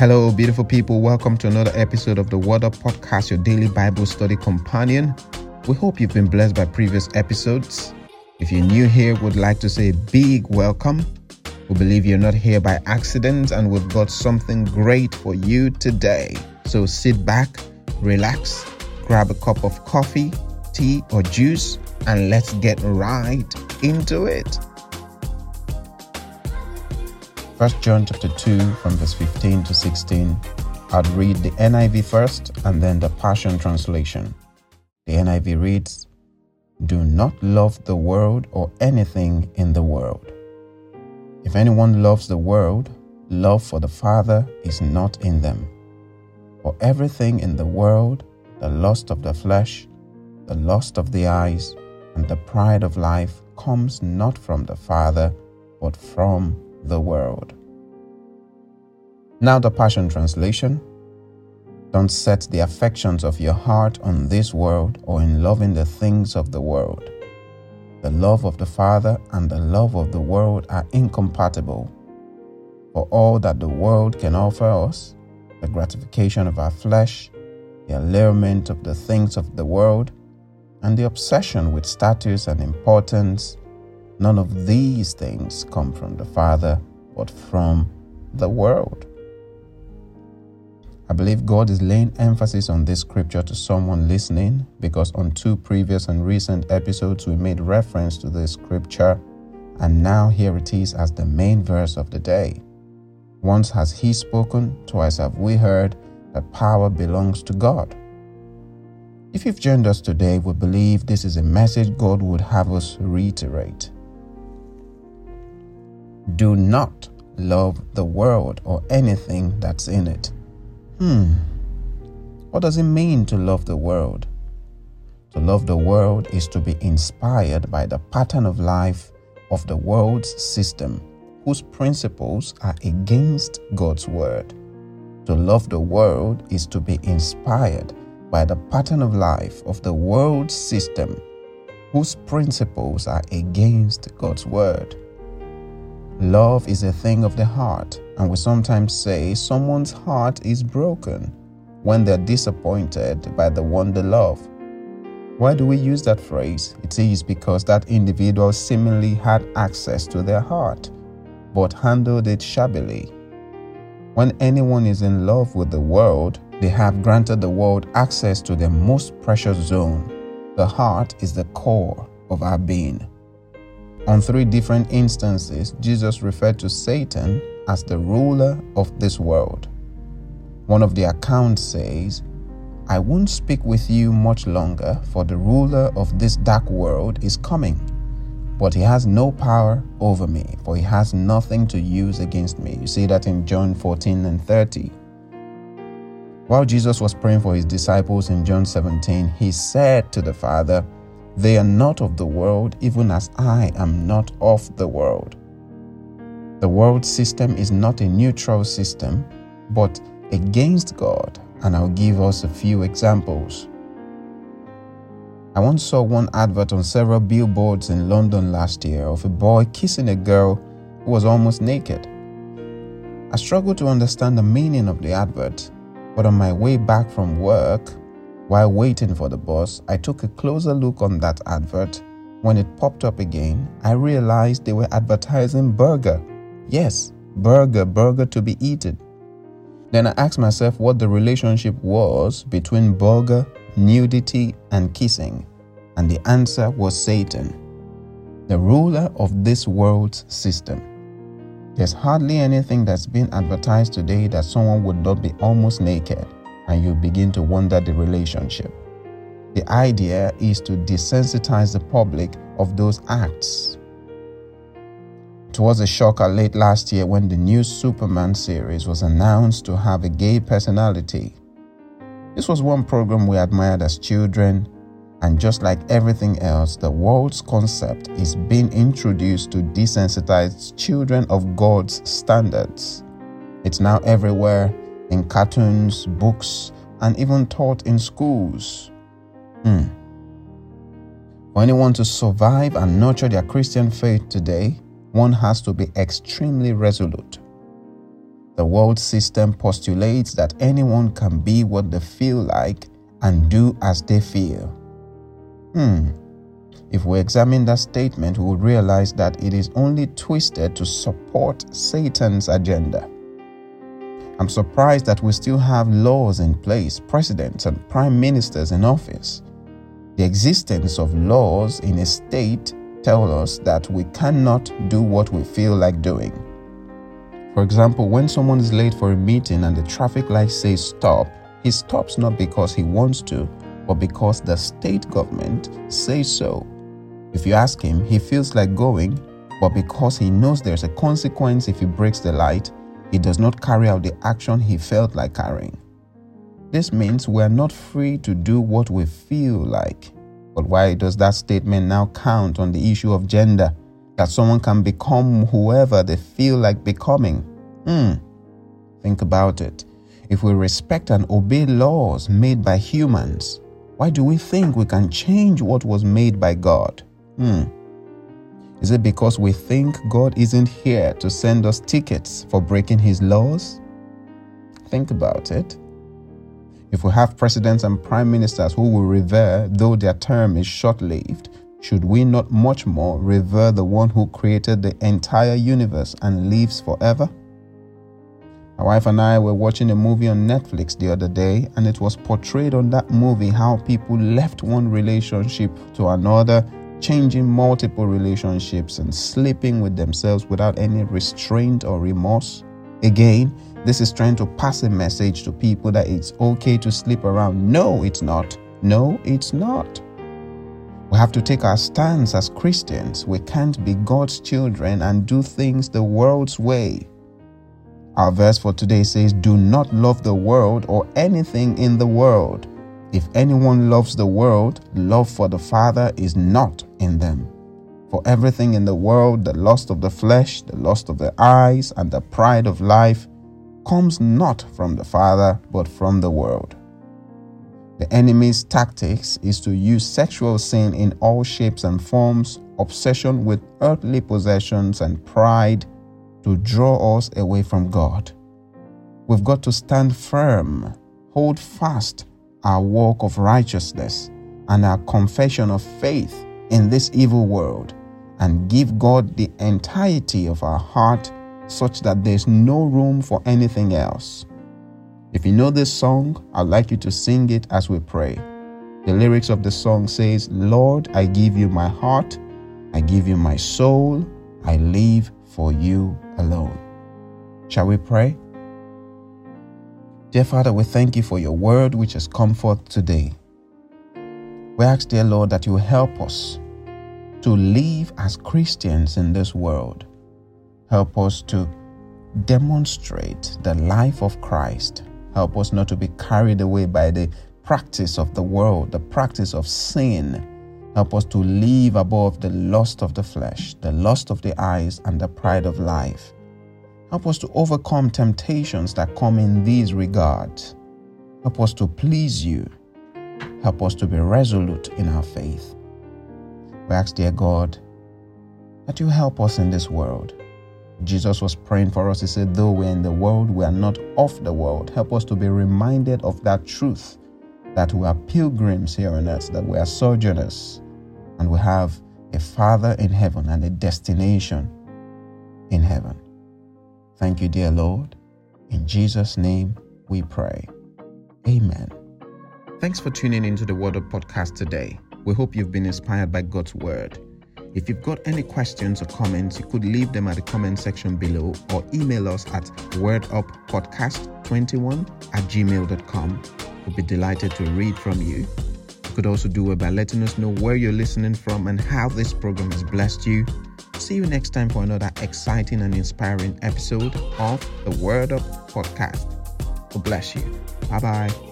Hello, beautiful people. Welcome to another episode of the Word Up Podcast, your daily Bible study companion. We hope you've been blessed by previous episodes. If you're new here, would like to say a big welcome. We believe you're not here by accident and we've got something great for you today. So sit back, relax, grab a cup of coffee, tea, or juice, and let's get right into it. First John chapter 2 from verse 15 to 16. I'd read the NIV first and then the Passion Translation. The NIV reads, Do not love the world or anything in the world. If anyone loves the world, love for the Father is not in them. For everything in the world, the lust of the flesh, the lust of the eyes, and the pride of life comes not from the Father, but from the world. Now, the Passion Translation Don't set the affections of your heart on this world or in loving the things of the world. The love of the Father and the love of the world are incompatible. For all that the world can offer us, the gratification of our flesh, the allurement of the things of the world, and the obsession with status and importance, none of these things come from the Father, but from the world. I believe God is laying emphasis on this scripture to someone listening because on two previous and recent episodes we made reference to this scripture, and now here it is as the main verse of the day. Once has He spoken, twice have we heard that power belongs to God. If you've joined us today, we believe this is a message God would have us reiterate. Do not love the world or anything that's in it. Hmm. What does it mean to love the world? To love the world is to be inspired by the pattern of life of the world's system, whose principles are against God's word. To love the world is to be inspired by the pattern of life of the world's system, whose principles are against God's word. Love is a thing of the heart, and we sometimes say someone's heart is broken when they're disappointed by the one they love. Why do we use that phrase? It is because that individual seemingly had access to their heart, but handled it shabbily. When anyone is in love with the world, they have granted the world access to their most precious zone. The heart is the core of our being. On three different instances, Jesus referred to Satan as the ruler of this world. One of the accounts says, I won't speak with you much longer, for the ruler of this dark world is coming. But he has no power over me, for he has nothing to use against me. You see that in John 14 and 30. While Jesus was praying for his disciples in John 17, he said to the Father, They are not of the world, even as I am not of the world. The world system is not a neutral system, but against God, and I'll give us a few examples. I once saw one advert on several billboards in London last year of a boy kissing a girl who was almost naked. I struggled to understand the meaning of the advert but on my way back from work, while waiting for the bus, I took a closer look on that advert. When it popped up again, I realized they were advertising burger. Yes, burger, burger to be eaten. Then I asked myself what the relationship was between burger, nudity, and kissing, and the answer was Satan, the ruler of this world's system. There's hardly anything that's been advertised today that someone would not be almost naked, and you begin to wonder the relationship. The idea is to desensitize the public of those acts. It was a shocker late last year when the new Superman series was announced to have a gay personality. This was one program we admired as children and just like everything else, the world's concept is being introduced to desensitize children of God's standards. It's now everywhere in cartoons, books, and even taught in schools. Hmm. For anyone to survive and nurture their Christian faith today, one has to be extremely resolute. The world system postulates that anyone can be what they feel like and do as they feel. Hmm. If we examine that statement, we will realize that it is only twisted to support Satan's agenda. I'm surprised that we still have laws in place, presidents and prime ministers in office. The existence of laws in a state tell us that we cannot do what we feel like doing. For example, when someone is late for a meeting and the traffic light says stop, he stops not because he wants to, but because the state government says so. If you ask him, he feels like going, but because he knows there's a consequence if he breaks the light, he does not carry out the action he felt like carrying. This means we are not free to do what we feel like. But why does that statement now count on the issue of gender? That someone can become whoever they feel like becoming? Hmm. Think about it. If we respect and obey laws made by humans, why do we think we can change what was made by God? Hmm. Is it because we think God isn't here to send us tickets for breaking his laws? Think about it. If we have presidents and prime ministers who we revere, though their term is short lived, should we not much more revere the one who created the entire universe and lives forever? My wife and I were watching a movie on Netflix the other day, and it was portrayed on that movie how people left one relationship to another changing multiple relationships and sleeping with themselves without any restraint or remorse. Again, this is trying to pass a message to people that it's okay to sleep around. No, it's not. No, it's not. We have to take our stance as Christians. We can't be God's children and do things the world's way. Our verse for today says, Do not love the world or anything in the world. If anyone loves the world, love for the Father is not in them. For everything in the world, the lust of the flesh, the lust of the eyes, and the pride of life, comes not from the Father, but from the world. The enemy's tactics is to use sexual sin in all shapes and forms, obsession with earthly possessions, and pride to draw us away from God. We've got to stand firm, hold fast our walk of righteousness and our confession of faith in this evil world and give God the entirety of our heart such that there's no room for anything else. If you know this song, I'd like you to sing it as we pray. The lyrics of the song says, Lord, I give you my heart, I give you my soul, I live for you alone. Shall we pray? Dear Father, we thank you for your word which has come forth today. We ask, dear Lord, that you help us to live as Christians in this world. Help us to demonstrate the life of Christ. Help us not to be carried away by the practice of the world, the practice of sin. Help us to live above the lust of the flesh, the lust of the eyes, and the pride of life. Help us to overcome temptations that come in these regards. Help us to please you. Help us to be resolute in our faith. We ask, dear God, that you help us in this world. Jesus was praying for us. He said, Though we're in the world, we are not of the world. Help us to be reminded of that truth that we are pilgrims here on earth, that we are sojourners, and we have a Father in heaven and a destination in heaven. Thank you, dear Lord. In Jesus' name we pray. Amen. Thanks for tuning into the Word Up podcast today. We hope you've been inspired by God's Word. If you've got any questions or comments, you could leave them at the comment section below or email us at worduppodcast21 at gmail.com. We'll be delighted to read from you. You could also do it by letting us know where you're listening from and how this program has blessed you See you next time for another exciting and inspiring episode of the Word Up Podcast. God bless you. Bye bye.